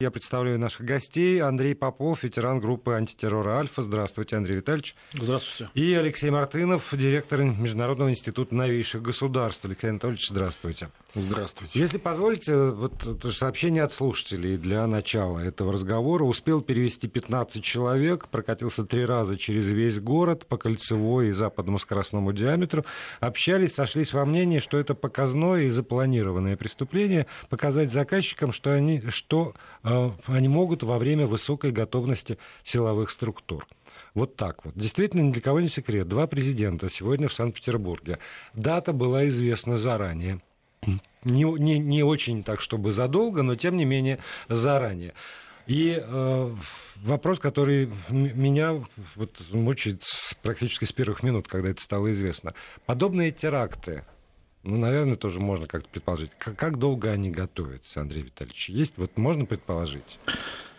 Я представляю наших гостей. Андрей Попов, ветеран группы антитеррора «Альфа». Здравствуйте, Андрей Витальевич. Здравствуйте. И Алексей Мартынов, директор Международного института новейших государств. Алексей Анатольевич, здравствуйте. Здравствуйте. Если позволите, вот сообщение от слушателей для начала этого разговора. Успел перевести 15 человек, прокатился три раза через весь город по кольцевой и западному скоростному диаметру. Общались, сошлись во мнении, что это показное и запланированное преступление. Показать заказчикам, что они, что они могут во время высокой готовности силовых структур. Вот так вот. Действительно, ни для кого не секрет. Два президента сегодня в Санкт-Петербурге. Дата была известна заранее не, не, не очень так, чтобы задолго, но тем не менее заранее. И э, вопрос, который меня вот, мучает с, практически с первых минут, когда это стало известно. Подобные теракты, ну, наверное, тоже можно как-то предположить. Как, как долго они готовятся, Андрей Витальевич? Есть, вот можно предположить?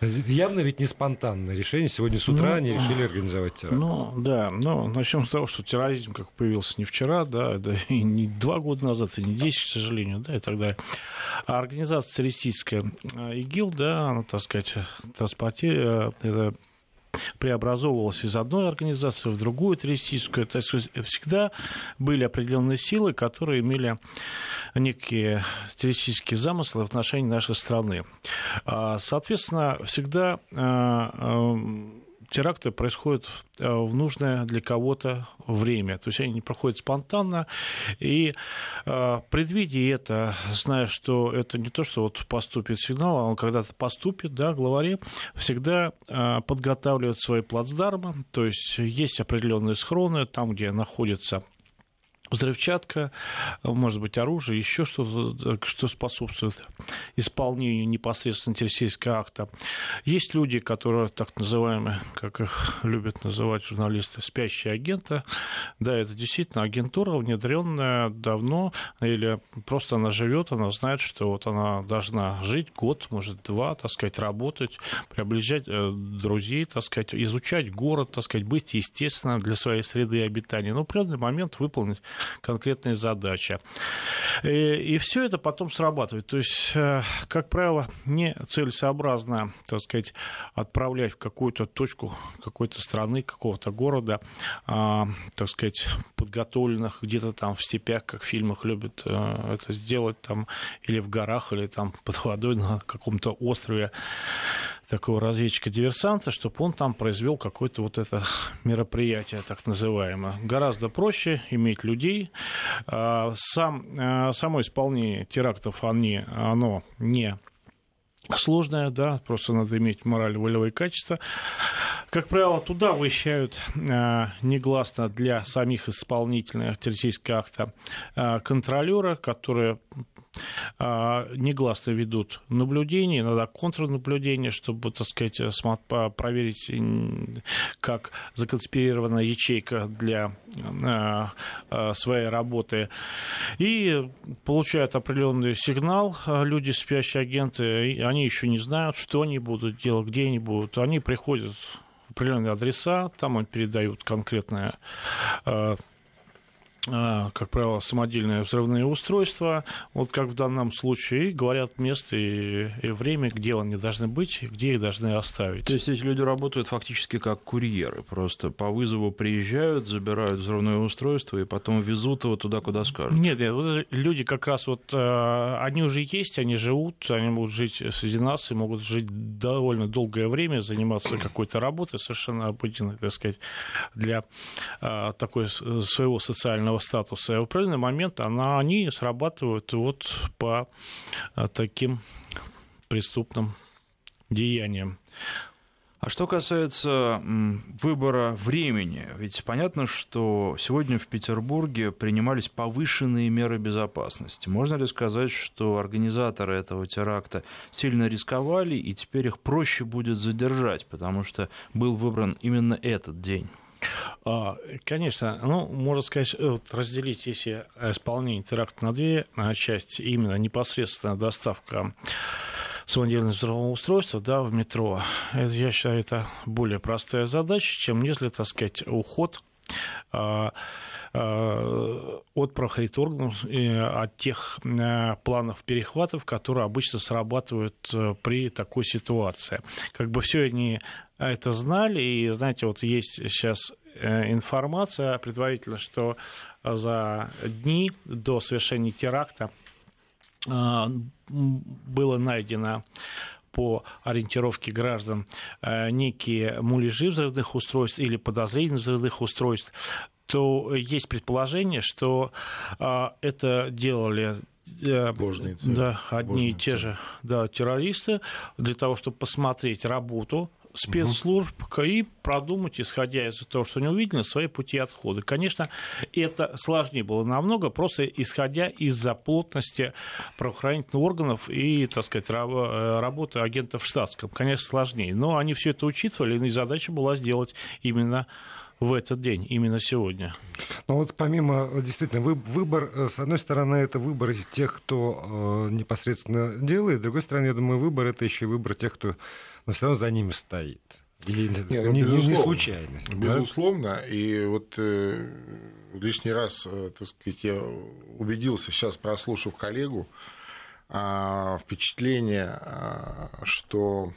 Явно ведь не спонтанное решение. Сегодня с утра ну, они решили организовать теракт. Ну, да. Ну, начнем с того, что терроризм как появился не вчера, да, да и не два года назад, и не десять, к сожалению, да, и так далее. А организация террористическая э, ИГИЛ, да, она, так сказать, транспортирует, э, это преобразовывалась из одной организации в другую террористическую. То есть всегда были определенные силы, которые имели некие террористические замыслы в отношении нашей страны. А, соответственно, всегда а, а, теракты происходят э, в нужное для кого-то время. То есть они не проходят спонтанно. И э, предвидя это, зная, что это не то, что вот поступит сигнал, а он когда-то поступит, да, главари всегда э, подготавливают свои плацдармы. То есть есть определенные схроны, там, где находятся взрывчатка, может быть, оружие, еще что-то, что способствует исполнению непосредственно террористического акта. Есть люди, которые так называемые, как их любят называть журналисты, спящие агенты. Да, это действительно агентура, внедренная давно, или просто она живет, она знает, что вот она должна жить год, может, два, так сказать, работать, приближать э, друзей, так сказать, изучать город, так сказать, быть естественно для своей среды обитания. Но в определенный момент выполнить конкретная задача. И, и все это потом срабатывает. То есть, э, как правило, не целесообразно, так сказать, отправлять в какую-то точку какой-то страны, какого-то города, а, так сказать, подготовленных где-то там в степях, как в фильмах любят э, это сделать, там, или в горах, или там под водой на каком-то острове такого разведчика-диверсанта, чтобы он там произвел какое-то вот это мероприятие, так называемое. Гораздо проще иметь людей. А, сам, а, само исполнение терактов они, оно не сложное, да, просто надо иметь мораль, волевые качества. Как правило, туда выезжают э, негласно для самих исполнителей террористического акта э, контролера, которые а, негласно ведут наблюдение, иногда контрнаблюдение, чтобы, так сказать, проверить, как законспирирована ячейка для а, а, своей работы. И получают определенный сигнал люди, спящие агенты, они еще не знают, что они будут делать, где они будут. Они приходят определенные адреса, там им передают конкретное а, как правило, самодельные взрывные устройства, вот как в данном случае, и говорят место и, и время, где они должны быть, и где их должны оставить. То есть эти люди работают фактически как курьеры, просто по вызову приезжают, забирают взрывное устройство и потом везут его туда, куда скажут? Нет, нет вот люди как раз вот, э, они уже есть, они живут, они могут жить среди нас и могут жить довольно долгое время, заниматься какой-то работой совершенно обыденной, так сказать, для э, такой своего социального социального статуса. В определенный момент она, они срабатывают вот по а, таким преступным деяниям. А что касается выбора времени, ведь понятно, что сегодня в Петербурге принимались повышенные меры безопасности. Можно ли сказать, что организаторы этого теракта сильно рисковали, и теперь их проще будет задержать, потому что был выбран именно этот день? А, конечно, ну, можно сказать, э, разделить, если исполнение теракта на две части, именно непосредственно доставка самодельного взрывного устройства да, в метро, это, я считаю, это более простая задача, чем если, так сказать, уход а, от правоохранительных органов, от тех планов перехватов, которые обычно срабатывают при такой ситуации. Как бы все они это знали, и, знаете, вот есть сейчас информация предварительно, что за дни до совершения теракта было найдено по ориентировке граждан э, некие муляжи взрывных устройств или подозрения взрывных устройств, то есть предположение, что э, это делали э, Ложные да, одни Ложные и те же да, террористы для того, чтобы посмотреть работу спецслужб угу. и продумать, исходя из того, что они увидели, свои пути отхода. Конечно, это сложнее было намного, просто исходя из-за плотности правоохранительных органов и, так сказать, э, работы агентов в штатском. Конечно, сложнее. Но они все это учитывали, и задача была сделать именно в этот день, именно сегодня. Ну вот помимо, действительно, выбор, э, с одной стороны, это выбор тех, кто э, непосредственно делает, с другой стороны, я думаю, выбор это еще выбор тех, кто но все равно за ними стоит. Или Нет, ну, не, не случайность. Безусловно. Да? И вот э, лишний раз, э, так сказать, я убедился сейчас, прослушав коллегу, э, впечатление, э, что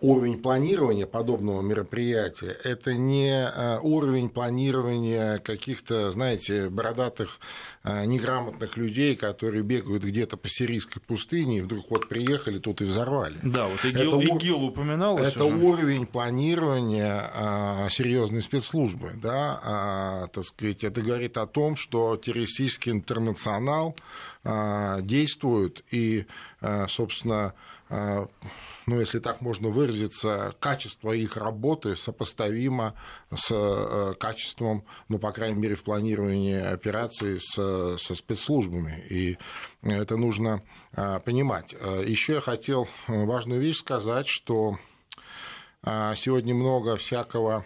уровень планирования подобного мероприятия – это не а, уровень планирования каких-то, знаете, бородатых, а, неграмотных людей, которые бегают где-то по сирийской пустыне, и вдруг вот приехали тут и взорвали. Да, вот ИГИЛ, это, ИГИЛ упоминалось Это уже. уровень планирования серьезной спецслужбы, да, так сказать, это говорит о том, что террористический интернационал действует и, собственно, ну, если так можно выразиться, качество их работы сопоставимо с качеством, ну, по крайней мере, в планировании операций с, со спецслужбами. И это нужно понимать. Еще я хотел важную вещь сказать, что сегодня много всякого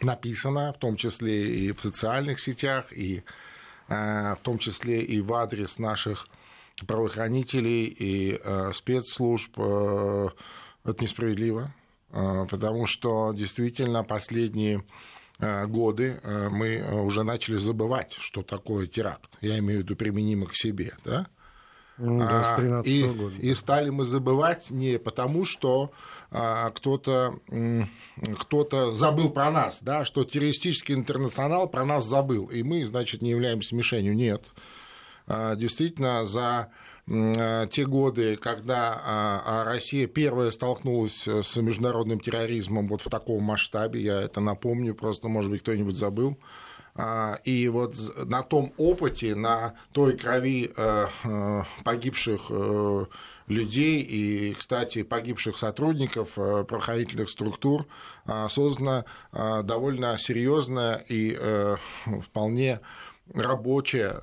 написано, в том числе и в социальных сетях, и в том числе и в адрес наших правоохранителей и э, спецслужб э, это несправедливо, э, потому что действительно последние годы мы уже начали забывать, что такое теракт. Я имею в виду применимо к себе, да? Ну, да, с и, года. и стали мы забывать не потому, что а, кто-то кто забыл про нас, да, что террористический интернационал про нас забыл, и мы, значит, не являемся мишенью. Нет. А, действительно за а, те годы, когда а, Россия первая столкнулась с международным терроризмом вот в таком масштабе, я это напомню, просто, может быть, кто-нибудь забыл, и вот на том опыте, на той крови погибших людей и, кстати, погибших сотрудников правоохранительных структур создана довольно серьезная и вполне рабочая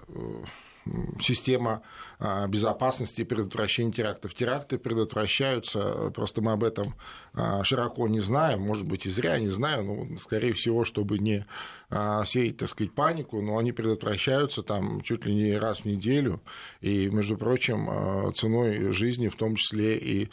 система а, безопасности и предотвращения терактов. Теракты предотвращаются, просто мы об этом а, широко не знаем, может быть, и зря не знаю, но, скорее всего, чтобы не а, сеять, так сказать, панику, но они предотвращаются там чуть ли не раз в неделю, и, между прочим, ценой жизни, в том числе и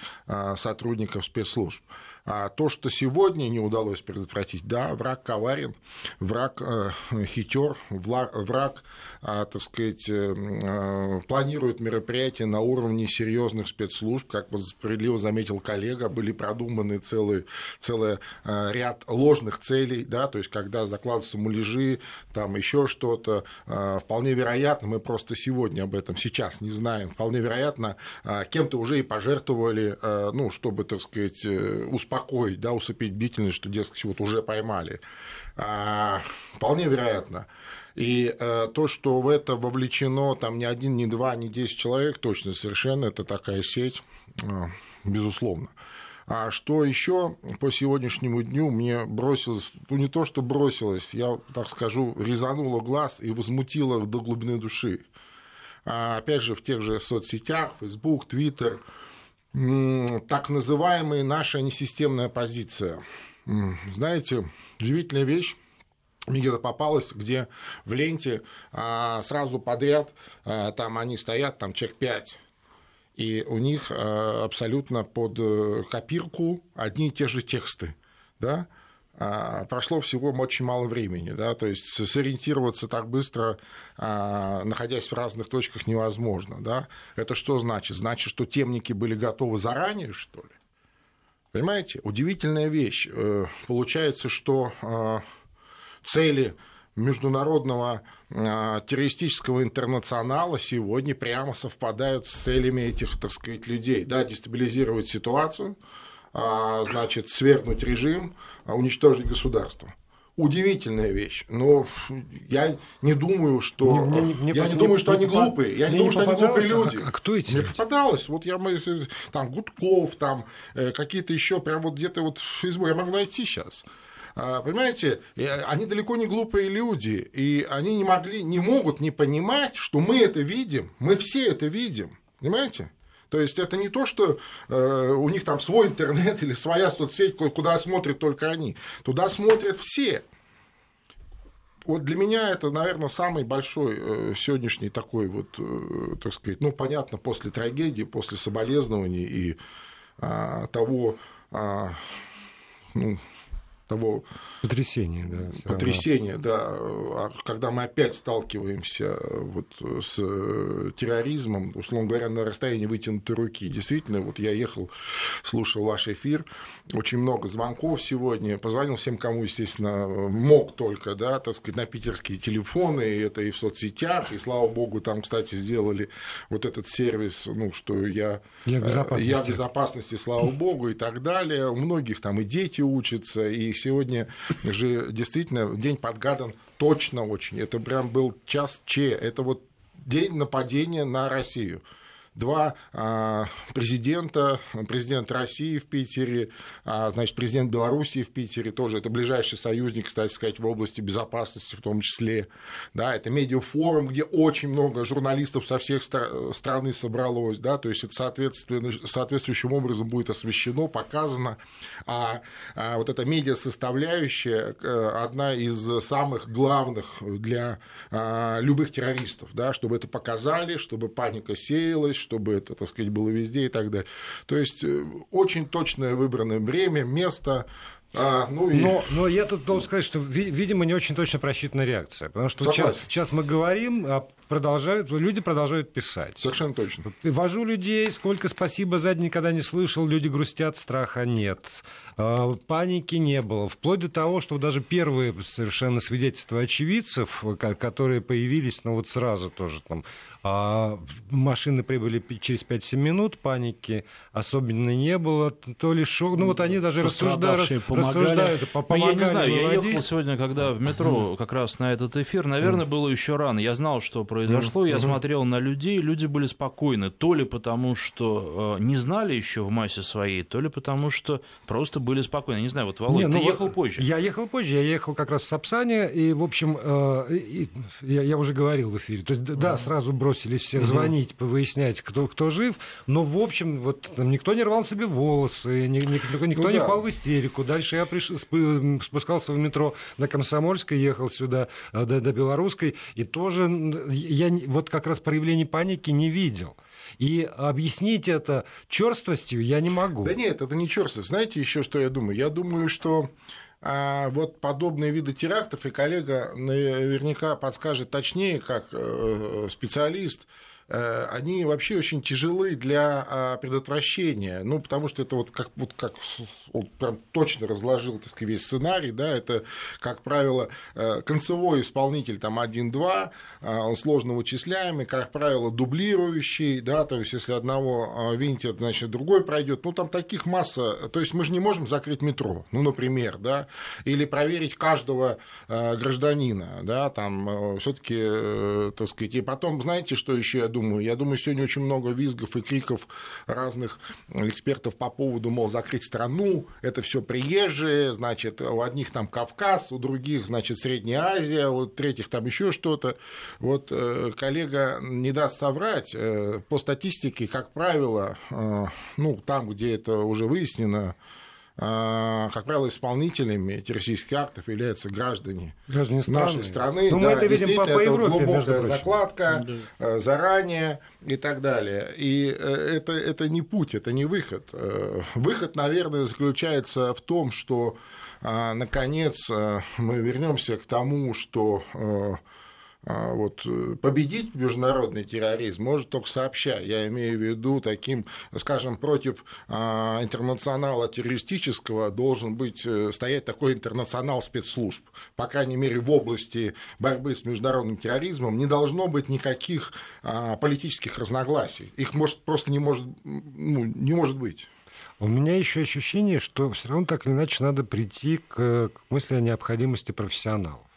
сотрудников спецслужб. А то, что сегодня не удалось предотвратить, да, враг коварен, враг э, хитер, враг, э, так сказать, э, э, планирует мероприятия на уровне серьезных спецслужб, как справедливо заметил коллега, были продуманы целый, целый ряд ложных целей, да, то есть когда закладываются муляжи, там еще что-то, вполне вероятно, мы просто сегодня об этом сейчас не знаем, вполне вероятно, кем-то уже и пожертвовали, ну, чтобы, так сказать, успокоить успокоить, да, усыпить бдительность, что, дескать, вот уже поймали. А, вполне вероятно. И э, то, что в это вовлечено там не один, не два, не десять человек, точно совершенно, это такая сеть, э, безусловно. А что еще по сегодняшнему дню мне бросилось, ну не то, что бросилось, я так скажу, резануло глаз и возмутило до глубины души. А, опять же, в тех же соцсетях, Facebook, Twitter – так называемая наша несистемная позиция. Знаете, удивительная вещь. Мне где-то попалось, где в ленте а, сразу подряд а, там они стоят, там человек 5, и у них а, абсолютно под э, копирку одни и те же тексты. Да? А, прошло всего очень мало времени, да, то есть сориентироваться так быстро, а, находясь в разных точках, невозможно, да. Это что значит? Значит, что темники были готовы заранее, что ли? Понимаете? Удивительная вещь. Э, получается, что а, цели международного террористического интернационала сегодня прямо совпадают с целями этих, так сказать, людей. Да, дестабилизировать ситуацию, значит, свергнуть режим, а, уничтожить государство. Удивительная вещь. Но я не думаю, что мне, мне, мне я не думаю, что они глупые. Я не думаю, что они глупые люди. А, а кто эти? Мне попадалось. Вот я там Гудков, там э, какие-то еще прям вот где-то вот в Фейсбуке я могу найти сейчас. Понимаете, они далеко не глупые люди, и они не могли, не могут не понимать, что мы это видим, мы все это видим, понимаете? То есть это не то, что э, у них там свой интернет или своя соцсеть, куда смотрят только они. Туда смотрят все. Вот для меня это, наверное, самый большой э, сегодняшний такой вот, э, так сказать, ну, понятно, после трагедии, после соболезнований и а, того, а, ну, того потрясения, да, потрясения, да, а когда мы опять сталкиваемся вот с э, терроризмом, условно говоря, на расстоянии вытянутой руки. Действительно, вот я ехал, слушал ваш эфир, очень много звонков сегодня, позвонил всем, кому, естественно, мог только, да, так сказать, на питерские телефоны, и это и в соцсетях, и, слава богу, там, кстати, сделали вот этот сервис, ну, что я, я в безопасности, я в безопасности слава богу, и так далее. У многих там и дети учатся, и сегодня же действительно день подгадан точно очень. Это прям был час Че. Это вот день нападения на Россию два а, президента, президент России в Питере, а, значит, президент Белоруссии в Питере тоже, это ближайший союзник, кстати сказать, в области безопасности в том числе, да, это медиафорум, где очень много журналистов со всех страны собралось, да, то есть это соответствующим образом будет освещено, показано, а, а вот эта медиа составляющая э, одна из самых главных для любых террористов, да, чтобы это показали, чтобы паника сеялась, чтобы это, так сказать, было везде и так далее. То есть э, очень точное выбранное время, место, а, ну и... но, но я тут должен сказать, что, видимо, не очень точно просчитана реакция. Потому что сейчас, сейчас мы говорим, а продолжают, люди продолжают писать. Совершенно точно. Вожу людей, сколько спасибо за никогда не слышал, люди грустят, страха нет. А, паники не было. Вплоть до того, что даже первые совершенно свидетельства очевидцев, которые появились, ну вот сразу тоже там, а, машины прибыли через 5-7 минут, паники особенно не было, то ли шок, ну вот они даже рассуждают, рассуждают помогали. Ну, Я не знаю, я ехал сегодня, когда в метро как раз на этот эфир, наверное, было еще рано, я знал, что произошло, я смотрел на людей, люди были спокойны, то ли потому, что э, не знали еще в массе своей, то ли потому, что просто были спокойны. Не знаю, вот, Володя, не, ты ну, ехал позже. Я ехал позже, я ехал как раз в Сапсане, и, в общем, э, и, я, я уже говорил в эфире, то есть, да, да сразу бросились все звонить, выяснять, кто, кто жив, но, в общем, вот там никто не рвал себе волосы, никто, никто ну, не да. впал в истерику. Дальше я приш... спускался в метро на Комсомольской, ехал сюда э, до, до Белорусской, и тоже я вот как раз проявлений паники не видел. И объяснить это черствостью я не могу. Да нет, это не черствость. Знаете еще, что я думаю? Я думаю, что а вот подобные виды терактов, и коллега наверняка подскажет точнее, как э, специалист, Э, они вообще очень тяжелы для а, предотвращения, ну, потому что это вот как, вот как он прям точно разложил так сказать, весь сценарий, да, это, как правило, э, концевой исполнитель там 1-2, а, он сложно вычисляемый, как правило, дублирующий, да, то есть если одного а, винтит, значит, другой пройдет, ну, там таких масса, то есть мы же не можем закрыть метро, ну, например, да, или проверить каждого э, гражданина, да, там все таки так сказать, и потом, знаете, что еще я думаю, думаю. Я думаю, сегодня очень много визгов и криков разных экспертов по поводу, мол, закрыть страну, это все приезжие, значит, у одних там Кавказ, у других, значит, Средняя Азия, у третьих там еще что-то. Вот э, коллега не даст соврать, э, по статистике, как правило, э, ну, там, где это уже выяснено, как правило, исполнителями террористических актов являются граждане, граждане страны. нашей страны. Но да, мы это видим по, по это Европе, глубокая закладка да. заранее и так далее. И это, это не путь, это не выход. Выход, наверное, заключается в том, что, наконец, мы вернемся к тому, что а, вот, э, победить международный терроризм может только сообща. Я имею в виду таким, скажем, против а, интернационала террористического должен быть, э, стоять такой интернационал спецслужб. По крайней мере, в области борьбы с международным терроризмом не должно быть никаких а, политических разногласий. Их может, просто не может, ну, не может быть. У меня еще ощущение, что все равно так или иначе надо прийти к, к мысли о необходимости профессионалов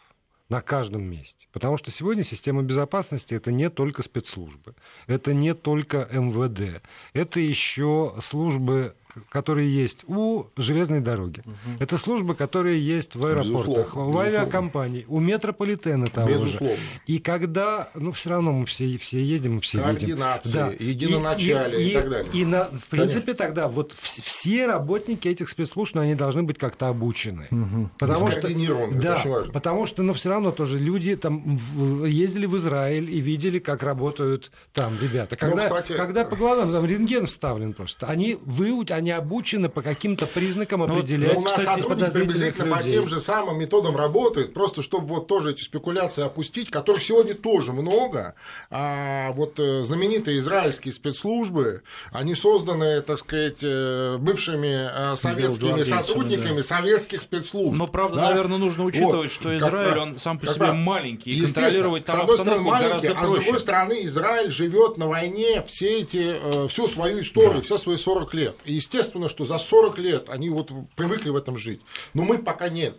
на каждом месте. Потому что сегодня система безопасности это не только спецслужбы, это не только МВД, это еще службы которые есть у железной дороги. Угу. Это службы, которые есть в аэропортах, Безусловно. в авиакомпании, у метрополитена того Безусловно. же. И когда, ну, все равно мы все, все ездим, мы все видим. Да. единоначалие и, и, и, так далее. И, на, в принципе, Конечно. тогда вот все работники этих спецслужб, ну, они должны быть как-то обучены. Угу. Потому что, да, потому что, ну, все равно тоже люди там ездили в Израиль и видели, как работают там ребята. Когда, ну, кстати... когда по глазам там рентген вставлен просто, они выучат, они обучены по каким-то признакам ну, определять, ну, у нас кстати, приблизительно людей. по тем же самым методам работает, просто чтобы вот тоже эти спекуляции опустить, которых сегодня тоже много. А вот э, знаменитые израильские спецслужбы, они созданы, так сказать, э, бывшими э, советскими сотрудниками да. советских спецслужб. Но, правда, да? наверное, нужно учитывать, вот. что Израиль, как, он сам по себе маленький, и контролировать там обстановку гораздо проще. А с другой стороны, Израиль живет на войне все эти, всю свою историю, да. все свои 40 лет. И, естественно, что за 40 лет они вот привыкли в этом жить. Но мы пока нет.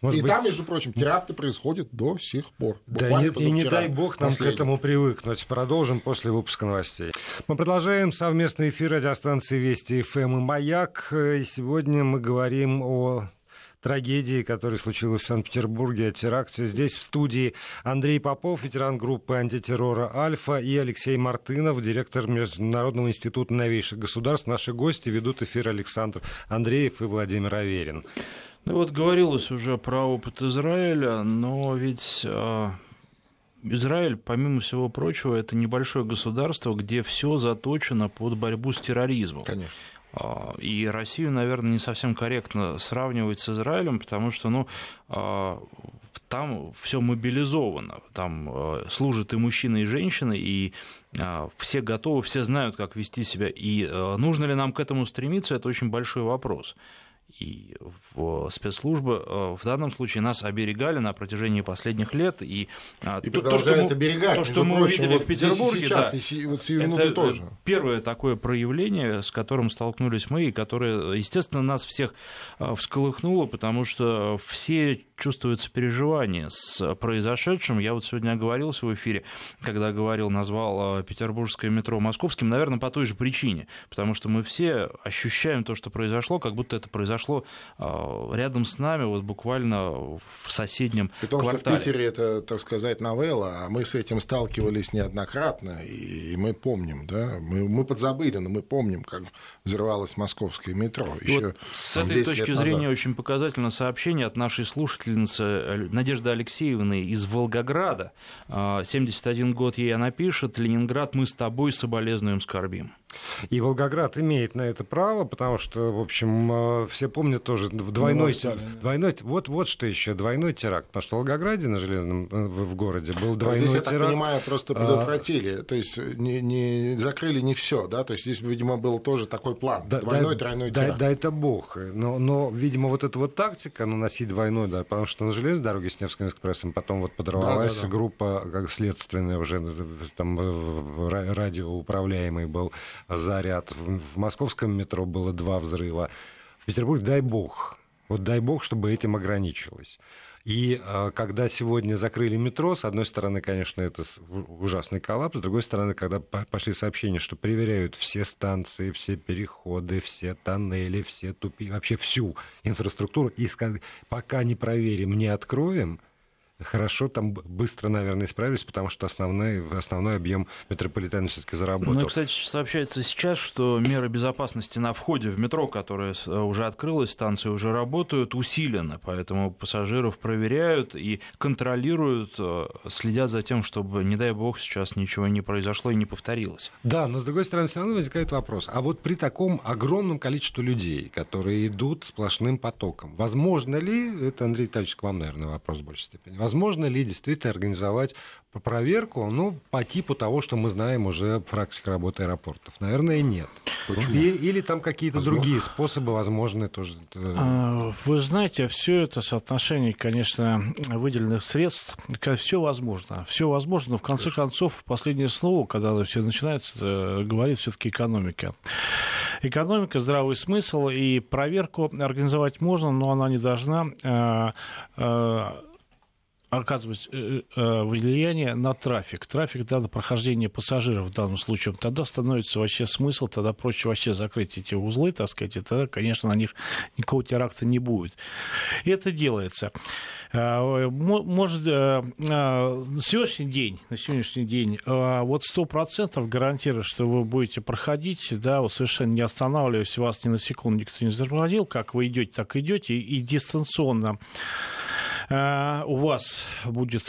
Может и быть... там, между прочим, теракты происходят до сих пор. Да, и, и не дай бог нам последний. к этому привыкнуть. Продолжим после выпуска новостей. Мы продолжаем совместный эфир радиостанции Вести ФМ и Маяк. И сегодня мы говорим о трагедии, которая случилась в Санкт-Петербурге, о теракте. Здесь в студии Андрей Попов, ветеран группы антитеррора «Альфа», и Алексей Мартынов, директор Международного института новейших государств. Наши гости ведут эфир Александр Андреев и Владимир Аверин. Ну вот говорилось уже про опыт Израиля, но ведь а, Израиль, помимо всего прочего, это небольшое государство, где все заточено под борьбу с терроризмом. Конечно. А, и Россию, наверное, не совсем корректно сравнивать с Израилем, потому что, ну, а, там все мобилизовано, там а, служат и мужчины, и женщины, и все готовы, все знают, как вести себя. И нужно ли нам к этому стремиться, это очень большой вопрос и в спецслужбы э, в данном случае нас оберегали на протяжении последних лет. И, а, и то, продолжают что оберегать. То, что мы прочим, увидели вот в Петербурге, сейчас, да, вот это тоже. первое такое проявление, с которым столкнулись мы, и которое, естественно, нас всех э, всколыхнуло, потому что все чувствуют сопереживание с произошедшим. Я вот сегодня оговорился в эфире, когда говорил, назвал э, петербургское метро московским, наверное, по той же причине, потому что мы все ощущаем то, что произошло, как будто это произошло произошло а, рядом с нами, вот буквально в соседнем Потому квартале. что в Питере это, так сказать, новелла, а мы с этим сталкивались неоднократно, и мы помним, да, мы, мы подзабыли, но мы помним, как взрывалось московское метро. Еще вот с этой точки зрения назад. очень показательно сообщение от нашей слушательницы Надежды Алексеевны из Волгограда. 71 а, год ей она пишет, Ленинград, мы с тобой соболезнуем, скорбим. И Волгоград имеет на это право, потому что, в общем, э, все помнят тоже двойной, ну, двойной вот, вот что еще, двойной теракт. Потому что в Волгограде на железном э, в городе был двойной здесь, теракт. я так понимаю, просто а, предотвратили, а... то есть не, не закрыли не все, да, то есть здесь, видимо, был тоже такой план, да, двойной, да, тройной да, теракт. Да, это бог, но, но, видимо, вот эта вот тактика наносить двойной, да, потому что на железной дороге с Невским экспрессом потом вот подорвалась да, да, да. группа, как следственная уже, там радиоуправляемый был заряд. В московском метро было два взрыва. В Петербурге, дай бог, вот дай бог, чтобы этим ограничилось. И э, когда сегодня закрыли метро, с одной стороны, конечно, это ужасный коллапс, с другой стороны, когда пошли сообщения, что проверяют все станции, все переходы, все тоннели, все тупи, вообще всю инфраструктуру, и пока не проверим, не откроем, хорошо, там быстро, наверное, исправились, потому что основной, основной объем метрополитена все-таки заработал. Ну и, кстати, сообщается сейчас, что меры безопасности на входе в метро, которая уже открылась, станции уже работают, усилены, поэтому пассажиров проверяют и контролируют, э, следят за тем, чтобы, не дай бог, сейчас ничего не произошло и не повторилось. Да, но с другой стороны, все равно возникает вопрос, а вот при таком огромном количестве людей, которые идут сплошным потоком, возможно ли, это, Андрей Витальевич, к вам, наверное, вопрос в большей степени, возможно ли действительно организовать проверку, ну, по типу того, что мы знаем уже практика работы аэропортов? Наверное, нет. Почему? И, или там какие-то другие способы возможны тоже? Э, а, вы знаете, все это соотношение, конечно, выделенных средств, все возможно. Все возможно, но в конце Конечно. концов, последнее слово, когда все начинается, э, говорит все-таки экономика. Экономика, здравый смысл и проверку организовать можно, но она не должна э, оказывать э, э, влияние на трафик. Трафик, да, на прохождение пассажиров в данном случае, тогда становится вообще смысл, тогда проще вообще закрыть эти узлы, так сказать, и тогда, конечно, на них никакого теракта не будет. И это делается. Э, может, на сегодняшний день, на сегодняшний день, вот сто процентов гарантирую, что вы будете проходить, да, вот совершенно не останавливаясь, вас ни на секунду никто не запроводил, как вы идете, так идете, и дистанционно Э, у вас будет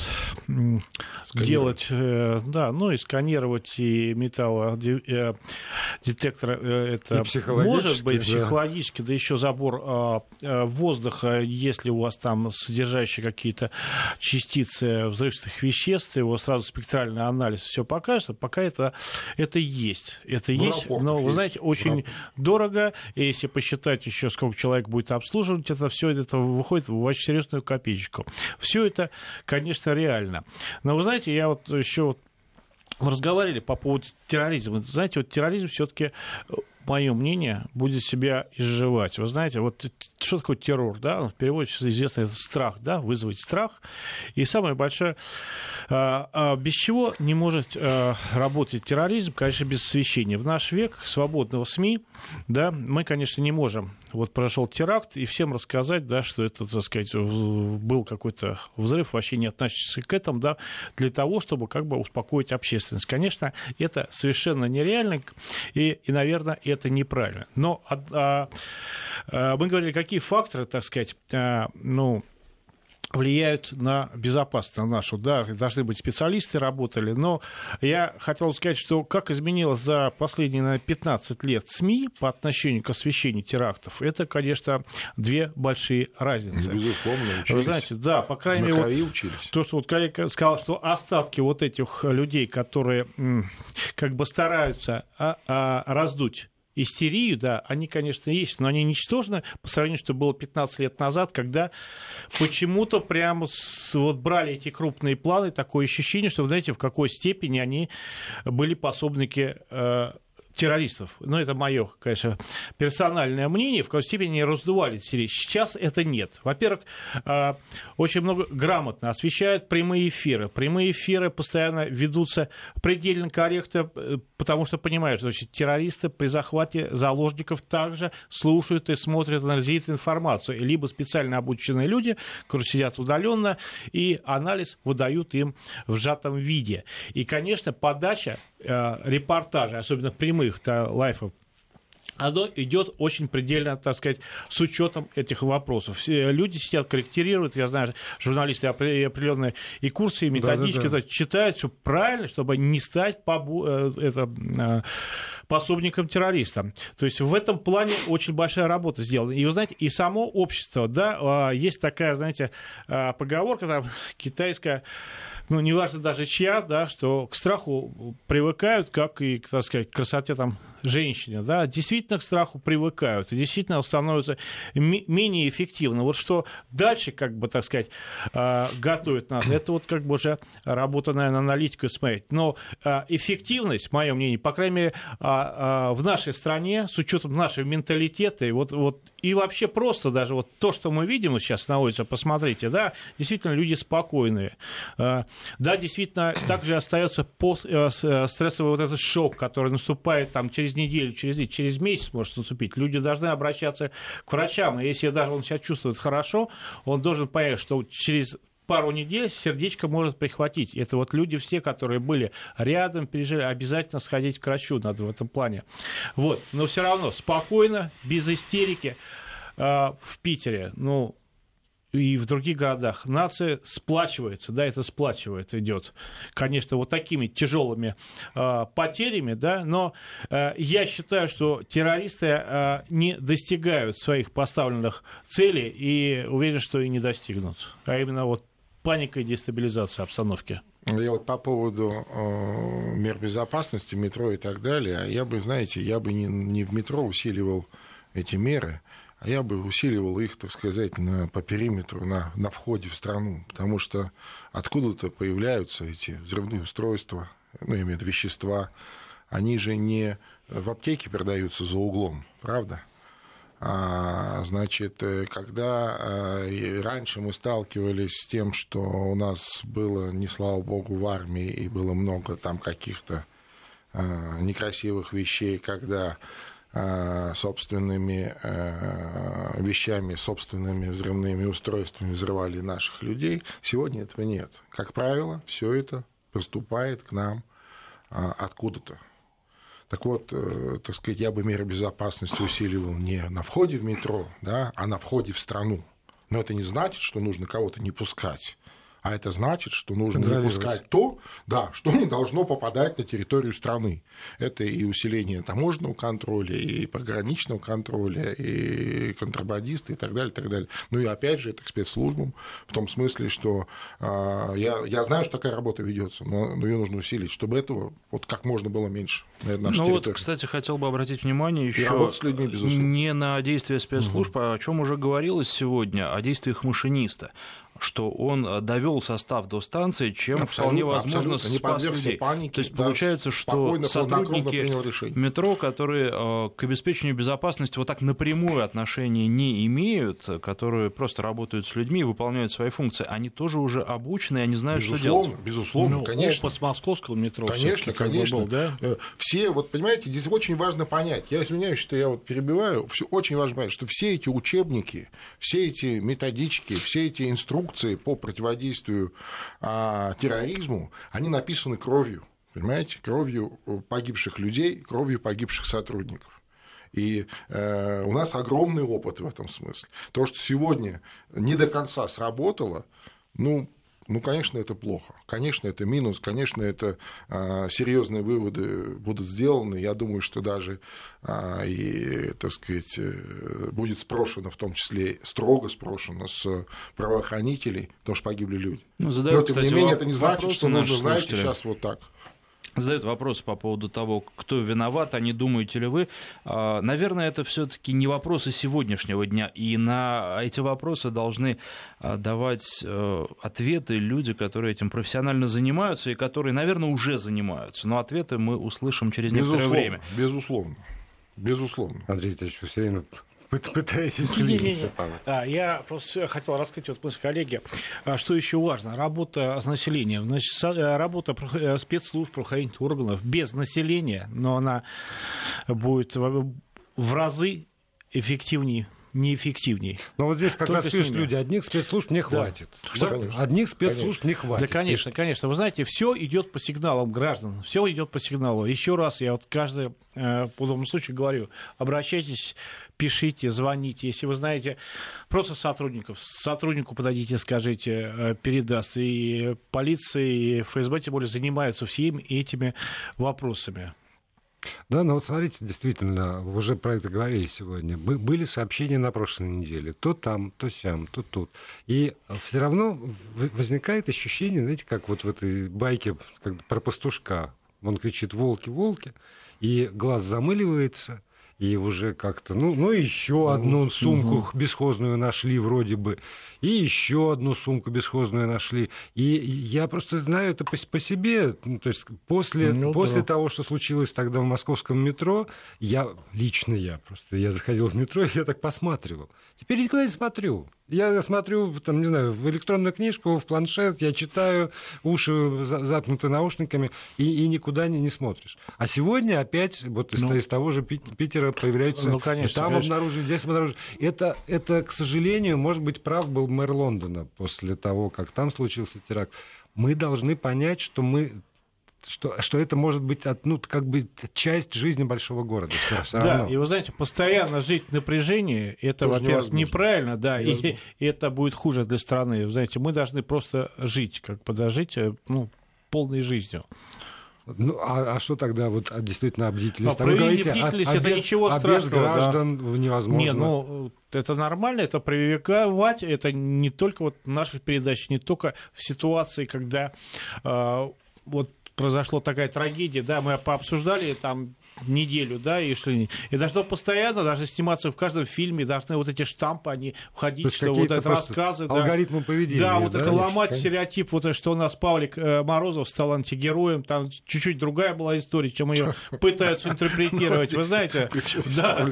делать, э, да, ну и сканировать и металлодетектор, э, это может быть психологически, да. еще забор воздуха, если у вас там содержащие какие-то частицы взрывчатых веществ, его сразу спектральный анализ все покажет, пока это, это есть. Это ну, есть, но, вы знаете, очень дорого, и если посчитать еще, сколько человек будет обслуживать, это все это выходит в очень серьезную копеечку политику. Все это, конечно, реально. Но вы знаете, я вот еще мы разговаривали по поводу терроризма. Знаете, вот терроризм все-таки мое мнение, будет себя изживать. Вы знаете, вот что такое террор, да? В переводе известно это страх, да, вызвать страх. И самое большое, а, а, без чего не может а, работать терроризм, конечно, без освещения. В наш век свободного СМИ, да, мы, конечно, не можем. Вот прошел теракт, и всем рассказать, да, что это, так сказать, был какой-то взрыв, вообще не относящийся к этому, да, для того, чтобы как бы успокоить общественность. Конечно, это совершенно нереально, и, и наверное, это неправильно. Но а, а, мы говорили, какие факторы, так сказать, а, ну, влияют на безопасность на нашу. Да, должны быть специалисты работали, но я хотел сказать, что как изменилось за последние наверное, 15 лет СМИ по отношению к освещению терактов, это, конечно, две большие разницы. Безусловно, учились. Вы знаете, да, по крайней мере, вот, то, что вот коллега сказал, что остатки вот этих людей, которые как бы стараются а, а, раздуть истерию, да, они, конечно, есть, но они ничтожны по сравнению, что было 15 лет назад, когда почему-то прямо с, вот брали эти крупные планы, такое ощущение, что, знаете, в какой степени они были пособники э, террористов. Ну, это мое, конечно, персональное мнение. В какой степени раздували Сирию. Сейчас это нет. Во-первых, а, очень много грамотно освещают прямые эфиры. Прямые эфиры постоянно ведутся предельно корректно, э, потому что понимают, что значит, террористы при захвате заложников также слушают и смотрят, анализируют информацию. Либо специально обученные люди, которые сидят удаленно, и анализ выдают им в сжатом виде. И, конечно, подача э, репортажа, особенно прямых прямых лайфов оно идет очень предельно, так сказать, с учетом этих вопросов. Все люди сидят, корректируют, я знаю, журналисты определенные и курсы, и методички да, да, да. читают все правильно, чтобы не стать побу- э, это, э, пособником террористам. То есть в этом плане очень большая работа сделана. И вы знаете, и само общество, да, а, есть такая, знаете, а, поговорка там китайская, ну, неважно даже чья, да, что к страху привыкают, как и, так сказать, к красоте там женщине, да, действительно к страху привыкают, и действительно становятся менее эффективны. Вот что дальше, как бы, так сказать, а, готовит нас, это вот как бы уже работа, наверное, аналитика смотреть. Но а, эффективность, мое мнение, по крайней мере, а, в нашей стране, с учетом нашего менталитета, и вот, вот и вообще просто даже вот то, что мы видим сейчас на улице, посмотрите, да, действительно люди спокойные. Да, действительно, также остается э, э, стрессовый вот этот шок, который наступает там через неделю, через, через месяц может наступить. Люди должны обращаться к врачам. И если даже он себя чувствует хорошо, он должен понять, что через пару недель сердечко может прихватить. Это вот люди все, которые были рядом, пережили, обязательно сходить к врачу надо в этом плане. Вот. Но все равно спокойно, без истерики э, в Питере, ну, и в других городах нация сплачивается, да, это сплачивает, идет, конечно, вот такими тяжелыми э, потерями, да, но э, я считаю, что террористы э, не достигают своих поставленных целей и уверен, что и не достигнут, а именно вот паника и дестабилизация обстановки. Я вот по поводу э, мер безопасности, метро и так далее, я бы, знаете, я бы не, не в метро усиливал эти меры, а я бы усиливал их, так сказать, на, по периметру, на, на входе в страну, потому что откуда-то появляются эти взрывные устройства, ну, я вещества, они же не в аптеке продаются за углом, правда? А, значит, э, когда а, раньше мы сталкивались с тем, что у нас было, не слава богу, в армии, и было много там каких-то а, некрасивых вещей, когда собственными вещами, собственными взрывными устройствами взрывали наших людей. Сегодня этого нет. Как правило, все это поступает к нам откуда-то. Так вот, так сказать, я бы меры безопасности усиливал не на входе в метро, да, а на входе в страну. Но это не значит, что нужно кого-то не пускать а это значит, что нужно запускать то, да, что не должно попадать на территорию страны. Это и усиление таможенного контроля, и пограничного контроля, и контрабандисты, и так далее, и так далее. Ну и опять же, это к спецслужбам, в том смысле, что э, я, я знаю, что такая работа ведется, но, но ее нужно усилить, чтобы этого вот как можно было меньше на нашей ну территории. вот, кстати, хотел бы обратить внимание еще не на действия спецслужб, угу. о чем уже говорилось сегодня, о действиях машиниста что он э, довел состав до станции, чем абсолютно, вполне возможно спас людей. Панике, То есть получается, что сотрудники метро, которые э, к обеспечению безопасности вот так напрямую отношения не имеют, которые просто работают с людьми и выполняют свои функции, они тоже уже обучены, и они знают, безусловно, что делать. Безусловно, ну, конечно. Опыт с московского метро. Конечно, конечно. Был, да? Э, все, вот понимаете, здесь очень важно понять. Я извиняюсь, что я вот перебиваю. Все очень важно понять, что все эти учебники, все эти методички, все эти инструкции инструкции по противодействию а, терроризму, они написаны кровью, понимаете, кровью погибших людей, кровью погибших сотрудников. И э, у нас огромный опыт в этом смысле. То, что сегодня не до конца сработало, ну, ну, конечно, это плохо. Конечно, это минус. Конечно, это а, серьезные выводы будут сделаны. Я думаю, что даже а, и, так сказать, э, будет спрошено, в том числе строго спрошено с правоохранителей, потому что погибли люди. Ну, задают, Но, тем кстати, не менее, это не значит, что нужно, знаете, сейчас вот так задают вопрос по поводу того, кто виноват, а не думаете ли вы. А, наверное, это все-таки не вопросы сегодняшнего дня, и на эти вопросы должны а, давать э, ответы люди, которые этим профессионально занимаются и которые, наверное, уже занимаются. Но ответы мы услышим через некоторое безусловно, время. Безусловно. Безусловно. Андрей вы все время пытаетесь клиниться. Да, я просто хотел рассказать вот мысль коллеги, а, что еще важно. Работа с населением. Значит, э, работа э, спецслужб, правоохранительных органов без населения, но она будет в разы эффективнее неэффективней. Но вот здесь как Только раз пишут люди, одних спецслужб не хватит. Да. Что? Конечно. Одних спецслужб конечно. не хватит. Да, конечно, конечно. Вы знаете, все идет по сигналам граждан. Все идет по сигналу. Еще раз я вот каждый э, по удобному случаю говорю, обращайтесь, пишите, звоните. Если вы знаете просто сотрудников, сотруднику подойдите, скажите, э, передаст. И полиция, и ФСБ, тем более, занимаются всеми этими вопросами. Да, ну вот смотрите, действительно, уже про это говорили сегодня. Были сообщения на прошлой неделе. То там, то сям, то тут. И все равно возникает ощущение, знаете, как вот в этой байке про пастушка. Он кричит «волки, волки», и глаз замыливается, и уже как-то, ну, ну еще одну сумку угу. бесхозную нашли вроде бы, и еще одну сумку бесхозную нашли. И я просто знаю это по, по себе. Ну, то есть после, ну, после да. того, что случилось тогда в московском метро, я, лично я просто, я заходил в метро, и я так посматривал. Теперь никуда не смотрю. Я смотрю, там, не знаю, в электронную книжку, в планшет, я читаю, уши заткнуты наушниками, и, и никуда не, не смотришь. А сегодня опять вот из, ну, из того же Питера появляются... Ну, конечно. Там конечно. обнаружили, здесь обнаружили. Это, это, к сожалению, может быть, прав был мэр Лондона после того, как там случился теракт. Мы должны понять, что мы что, что это может быть ну, как бы часть жизни большого города. Все, все да, равно. и вы знаете, постоянно жить в напряжении, это, Тоже во-первых, неправильно, да, и, и это будет хуже для страны. Вы знаете, мы должны просто жить, как подожить, э, ну, полной жизнью. Ну, а, а что тогда вот а, действительно бдительность? А проявить бдительность, а, это а без, ничего а страшного. без граждан да. невозможно. Не, ну, это нормально, это привлекать, это не только вот в наших передачах, не только в ситуации, когда э, вот произошла такая трагедия, да, мы пообсуждали там неделю, да, и шли. И должно постоянно, даже сниматься в каждом фильме, должны вот эти штампы, они входить, что вот это рассказы. Алгоритмы да, поведения. Да, вот да, это ломать стереотип, вот что у нас Павлик э, Морозов стал антигероем, там чуть-чуть другая была история, чем ее пытаются интерпретировать, вы знаете. Да.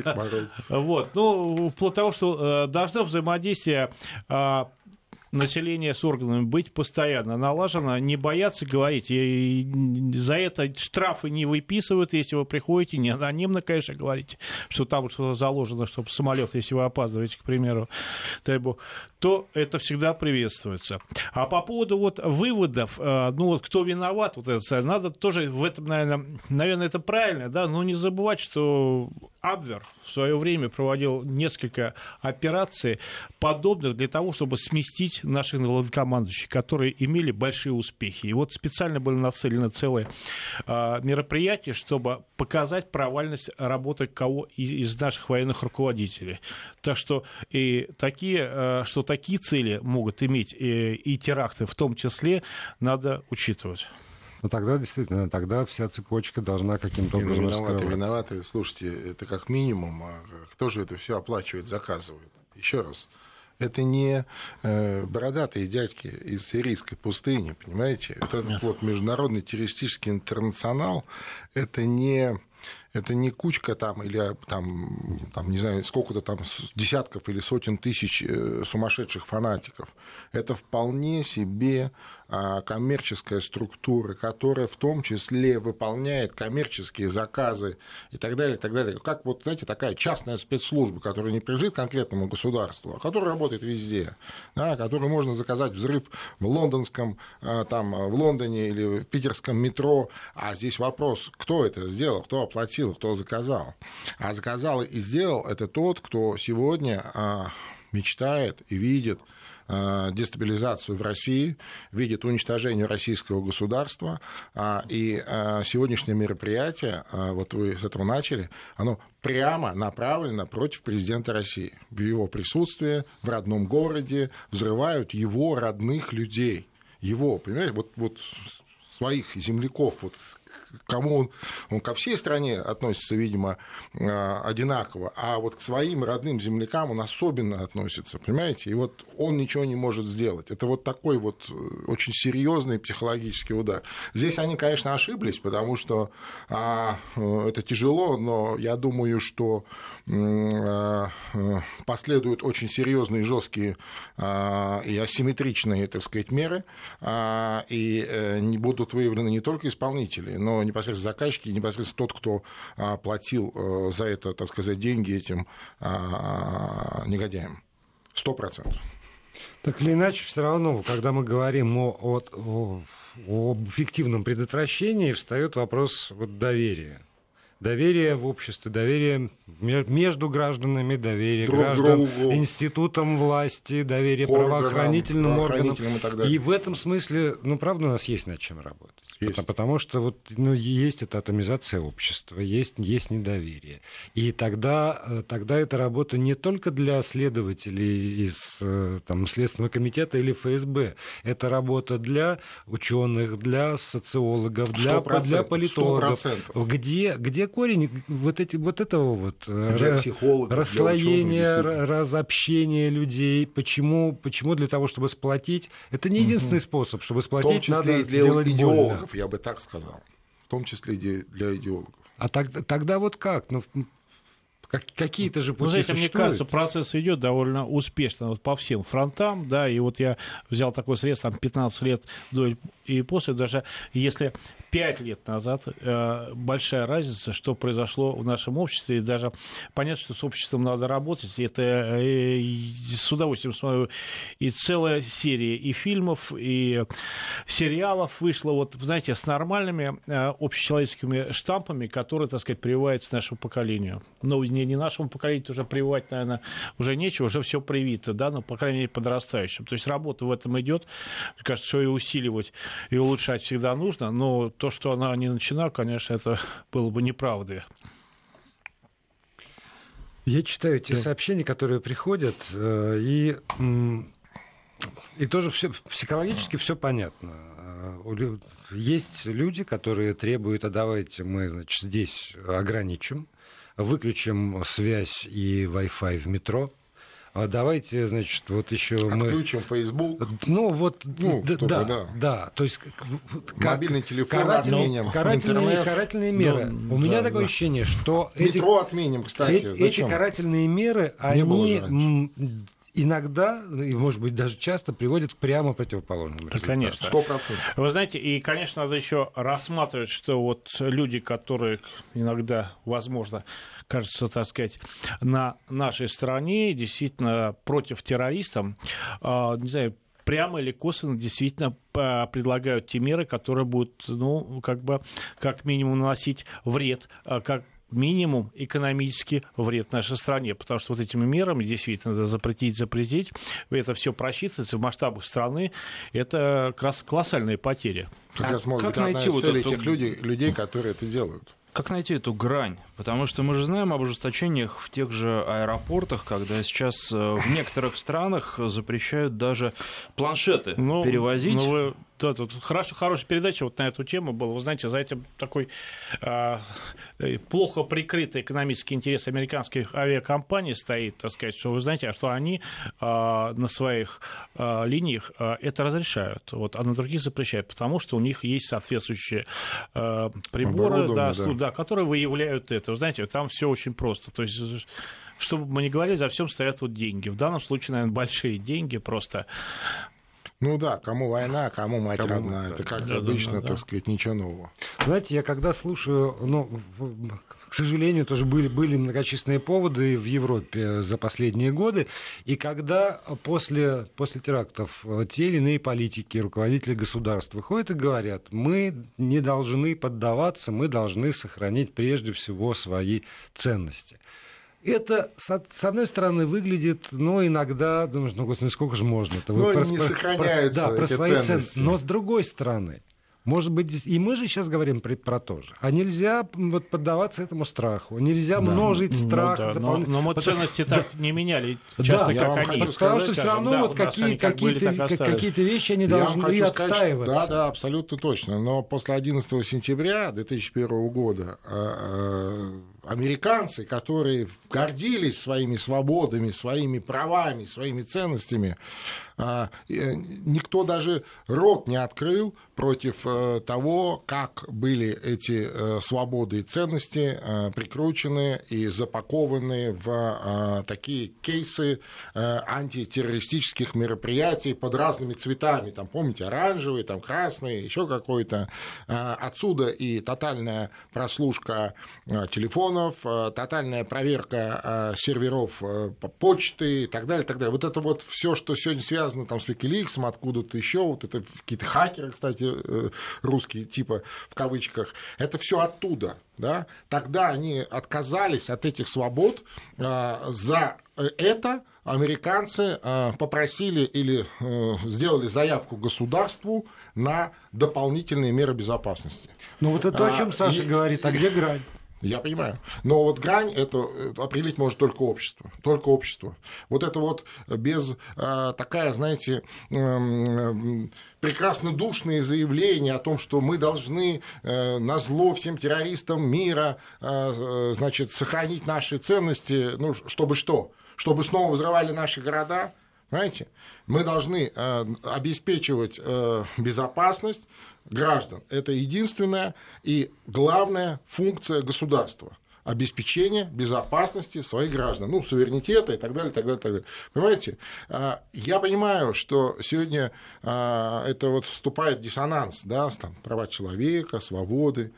Вот, ну, вплоть того, что э, должно взаимодействие населения с органами быть постоянно налажено, не бояться говорить. И за это штрафы не выписывают, если вы приходите, не анонимно, конечно, говорите, что там что-то заложено, чтобы самолет, если вы опаздываете, к примеру, дай бог, то это всегда приветствуется. А по поводу вот выводов, э, ну вот кто виноват, вот это, надо тоже в этом, наверное, наверное, это правильно, да, но не забывать, что Абвер в свое время проводил несколько операций подобных для того, чтобы сместить наших главнокомандующих, которые имели большие успехи. И вот специально были нацелены целые э, мероприятия, чтобы показать провальность работы кого из, наших военных руководителей. Так что и такие, э, что такие цели могут иметь и, и теракты в том числе, надо учитывать. Ну тогда действительно, тогда вся цепочка должна каким-то ну, образом виноваты, виноваты. Слушайте, это как минимум, а кто же это все оплачивает, заказывает? Еще раз, это не э, бородатые дядьки из сирийской пустыни, понимаете? Это вот международный террористический интернационал, это не это не кучка там или там, там не знаю, сколько-то там десятков или сотен тысяч э, сумасшедших фанатиков. Это вполне себе а, коммерческая структура, которая в том числе выполняет коммерческие заказы и так далее, и так далее. Как вот, знаете, такая частная спецслужба, которая не принадлежит конкретному государству, а которая работает везде, да, которую можно заказать взрыв в лондонском, а, там, в Лондоне или в питерском метро, а здесь вопрос, кто это сделал, кто оплатил, кто заказал. А заказал и сделал это тот, кто сегодня а, мечтает и видит дестабилизацию в России, видит уничтожение российского государства. А, и э, сегодняшнее мероприятие, э, вот вы с этого начали, оно прямо направлено против президента России. В его присутствии, в родном городе взрывают его родных людей. Его, понимаете, вот, вот своих земляков, вот кому он, он ко всей стране относится, видимо, а, одинаково, а вот к своим родным землякам он особенно относится, понимаете? И вот он ничего не может сделать. Это вот такой вот э, очень серьезный психологический удар. Здесь они, конечно, ошиблись, потому что а, э, это тяжело, но я думаю, что а, э, последуют очень серьезные, жесткие а, и асимметричные, так сказать, меры, а, и не будут выявлены не только исполнители, но непосредственно заказчики, непосредственно тот, кто а, платил э, за это, так сказать, деньги этим а, негодяям. Сто процентов. Так или иначе, все равно, когда мы говорим о, о, о, об эффективном предотвращении, встает вопрос вот доверия доверие в обществе, доверие между гражданами, доверие Друг граждан другу. институтам власти, доверие органам, правоохранительным органам. И, и в этом смысле, ну, правда, у нас есть над чем работать. Есть. Потому, потому что вот, ну, есть эта атомизация общества, есть, есть недоверие. И тогда, э, тогда эта работа не только для следователей из э, там, Следственного комитета или ФСБ. Это работа для ученых, для социологов, для, для политологов. 100%. Где, где корень вот, эти, вот этого вот э, для психологов, расслоения, для разобщения людей? Почему, почему для того, чтобы сплотить? Это не единственный угу. способ, чтобы сплотить, надо сделать идеологов, больно. я бы так сказал. В том числе и для идеологов. А так, тогда вот как? Ну, Как, какие-то же пути ну, знаете, мне кажется, процесс идет довольно успешно вот по всем фронтам, да, и вот я взял такой срез, там, 15 лет до и после, даже если пять лет назад э, большая разница, что произошло в нашем обществе, и даже понятно, что с обществом надо работать, это э, с удовольствием смотрю, и целая серия и фильмов, и сериалов вышла, вот, знаете, с нормальными э, общечеловеческими штампами, которые, так сказать, прививаются нашему поколению. Ну, не, не нашему поколению уже прививать, наверное, уже нечего, уже все привито, да, но, по крайней мере, подрастающим. То есть работа в этом идет, кажется, что и усиливать, и улучшать всегда нужно, но то, что она не начина, конечно, это было бы неправдой. Я читаю те да. сообщения, которые приходят, э, и, и тоже все, психологически все понятно. Э, есть люди, которые требуют, а давайте мы значит, здесь ограничим, выключим связь и Wi-Fi в метро, давайте, значит, вот еще мы... Отключим Facebook. Ну, вот, ну, да, да, да, да. То есть, как, Mобильный телефон карательные, отменим, карательные, интернет. карательные меры. Да, У меня да, такое да. ощущение, что... Метро эти, отменим, кстати. Эти, эти карательные меры, они иногда, и, может быть, даже часто приводит к прямо противоположным результатам. Конечно. Сто процентов. Вы знаете, и, конечно, надо еще рассматривать, что вот люди, которые иногда, возможно, кажется, так сказать, на нашей стороне, действительно против террористов, а, не знаю, прямо или косвенно действительно предлагают те меры, которые будут, ну, как бы, как минимум наносить вред, а, как минимум экономический вред нашей стране, потому что вот этими мерами действительно надо запретить, запретить, это все просчитывается в масштабах страны, это колоссальные потери. Как а раз, может как быть, найти одна из целей вот эту... тех людей, людей, которые это делают. Как найти эту грань? Потому что мы же знаем об ужесточениях в тех же аэропортах, когда сейчас э, в некоторых странах запрещают даже планшеты ну, перевозить. Ну, вы да, тут хорошо, хорошая передача вот на эту тему была. Вы знаете, за этим такой а, э, плохо прикрытый экономический интерес американских авиакомпаний стоит, так сказать, что вы знаете, а что они а, на своих а, линиях а, это разрешают, вот, а на других запрещают, потому что у них есть соответствующие а, приборы, да, да. Да, которые выявляют это. Вы знаете, там все очень просто. То есть чтобы мы не говорили, за всем стоят вот деньги. В данном случае, наверное, большие деньги просто ну да, кому война, кому мать кому родная. Это как да, обычно, да, да, так сказать, ничего нового. Знаете, я когда слушаю, ну, к сожалению, тоже были, были многочисленные поводы в Европе за последние годы. И когда после, после терактов те или иные политики, руководители государств выходят и говорят, мы не должны поддаваться, мы должны сохранить прежде всего свои ценности. Это, с одной стороны, выглядит, ну, иногда, думаешь, ну, господи, сколько же можно? Это ну, про, не про, сохраняются про, да, про свои ценности. ценности. Но с другой стороны, может быть, и мы же сейчас говорим про, про то же. А нельзя вот, поддаваться этому страху. Нельзя да. множить ну страх. Ну, да. но, но мы ценности так да. не меняли часто, да, как они. Потому сказать, что все равно да, вот какие, какие-то, какие-то вещи они должны и отстаиваться. Сказать, да, да, абсолютно точно. Но после 11 сентября 2001 года э, э, американцы, которые гордились своими свободами, своими правами, своими ценностями, а, э, никто даже рот не открыл против э, того, как были эти э, свободы и ценности прикручены и запакованы в такие кейсы антитеррористических мероприятий под разными цветами. Там, помните, оранжевый, там, красный, еще какой-то. Отсюда и тотальная прослушка телефонов, тотальная проверка серверов почты и так далее, так далее. Вот это вот все, что сегодня связано там с Wikileaks, откуда-то еще, вот это какие-то хакеры, кстати, э, русские типа в кавычках, это все оттуда, да, тогда они отказались от этих свобод, э, за это американцы э, попросили или сделали заявку государству на дополнительные меры безопасности. Ну вот это о чем Саша и... говорит, а где грань? Я понимаю. Но вот грань это э, определить может только общество. Только общество. Вот это вот без а, такая, знаете, э, прекрасно душные заявления о том, что мы должны э, на зло всем террористам мира, э, значит, сохранить наши ценности, ну, чтобы что? Чтобы снова взрывали наши города? Понимаете? Мы должны э, обеспечивать э, безопасность граждан. Это единственная и главная функция государства. обеспечения безопасности своих граждан, ну, суверенитета и так далее, так далее, так далее. Понимаете? А, я понимаю, что сегодня а, это вот вступает в диссонанс, да, там, права человека, свободы,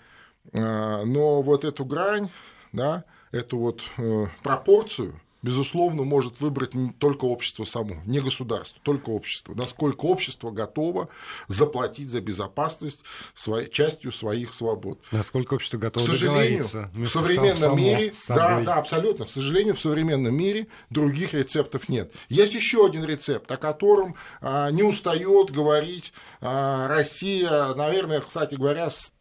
а, но вот эту грань, да, эту вот э, пропорцию, безусловно, может выбрать только общество само, не государство, только общество. Насколько общество готово заплатить за безопасность своей, частью своих свобод. Насколько общество готово К сожалению, в современном сам, мире, да, да, абсолютно, к сожалению, в современном мире других рецептов нет. Есть еще один рецепт, о котором а, не устает говорить а, Россия, наверное, кстати говоря, с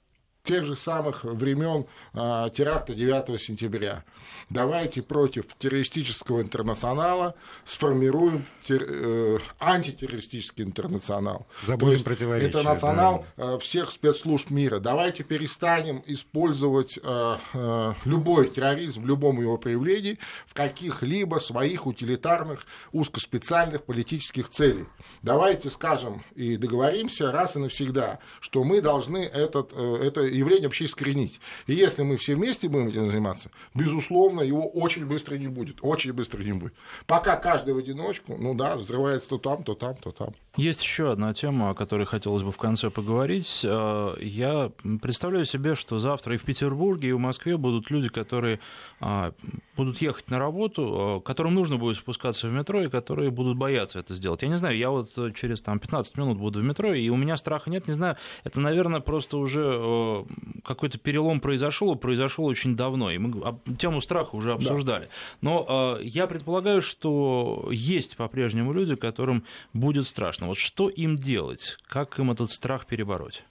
тех же самых времен а, теракта 9 сентября. Давайте против террористического интернационала сформируем тер, э, антитеррористический интернационал. Забудем противоречия. Интернационал да. Э, всех спецслужб мира. Давайте перестанем использовать э, э, любой терроризм в любом его проявлении в каких-либо своих утилитарных узкоспециальных политических целей. Давайте скажем и договоримся раз и навсегда, что мы должны этот, э, это явление вообще искоренить. И если мы все вместе будем этим заниматься, безусловно, его очень быстро не будет. Очень быстро не будет. Пока каждый в одиночку, ну да, взрывается то там, то там, то там. Есть еще одна тема, о которой хотелось бы в конце поговорить. Э, я представляю себе, что завтра и в Петербурге, и в Москве будут люди, которые а, будут ехать на работу, э, которым нужно будет спускаться в метро, и которые будут бояться это сделать. Я не знаю, я вот через там, 15 минут буду в метро, и у меня страха нет, не знаю, это, наверное, просто уже э, какой-то перелом произошел, произошел очень давно, и мы тему страха уже обсуждали. Да. Но я предполагаю, что есть по-прежнему люди, которым будет страшно. Вот что им делать? Как им этот страх перебороть?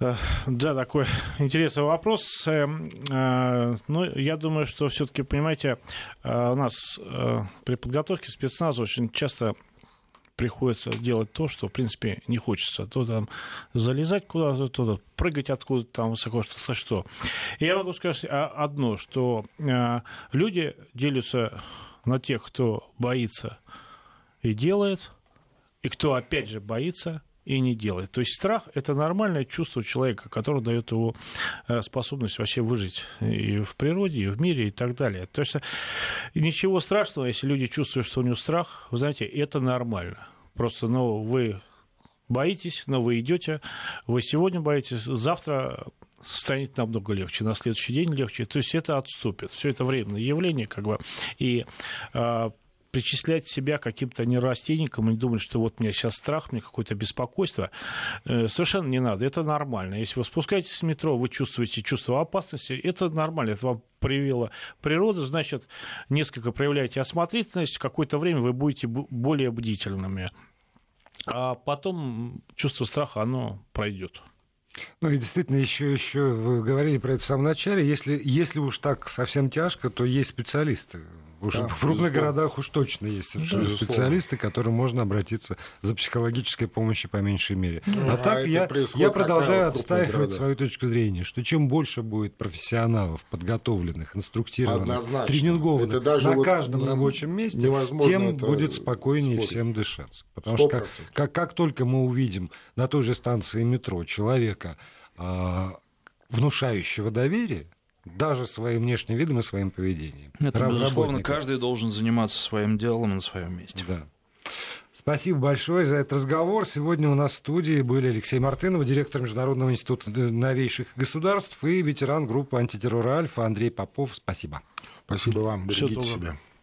Да, такой интересный вопрос. Э, э, Но ну, я думаю, что все-таки, понимаете, э, у нас при подготовке спецназа очень часто приходится делать то, что, в принципе, не хочется. То там залезать куда-то, то прыгать откуда-то там высоко, что-то что. И я могу сказать одно, что люди делятся на тех, кто боится и делает, и кто, опять же, боится и не делает. То есть страх – это нормальное чувство человека, которое дает его э, способность вообще выжить и в природе, и в мире, и так далее. То есть ничего страшного, если люди чувствуют, что у них страх, вы знаете, это нормально. Просто, ну, вы боитесь, но вы идете, вы сегодня боитесь, завтра станет намного легче, на следующий день легче. То есть это отступит. Все это временное явление, как бы. И э, причислять себя каким-то нерастенником и думать, что вот у меня сейчас страх, меня какое-то беспокойство, э, совершенно не надо. Это нормально. Если вы спускаетесь с метро, вы чувствуете чувство опасности, это нормально. Это вам привела природа, значит, несколько проявляете осмотрительность, какое-то время вы будете более бдительными. А потом чувство страха, оно пройдет. Ну и действительно, еще, еще вы говорили про это в самом начале, если, если уж так совсем тяжко, то есть специалисты уже да, в крупных городах уж точно есть совершенно да, специалисты, к которым можно обратиться за психологической помощью по меньшей мере. Ну, а, а так я, я продолжаю отстаивать свою точку зрения, что чем больше будет профессионалов, подготовленных, инструктированных, Однозначно. тренингованных на вот каждом не, рабочем месте, тем будет спокойнее спорить. всем дышаться. Потому 100%. что как, как, как только мы увидим на той же станции метро человека, э, внушающего доверие, даже своим внешним видом и своим поведением. Это, безусловно, каждый должен заниматься своим делом на своем месте. Да. Спасибо большое за этот разговор. Сегодня у нас в студии были Алексей Мартынов, директор Международного института новейших государств и ветеран группы антитеррора «Альфа» Андрей Попов. Спасибо. Спасибо вам. Берегите себя.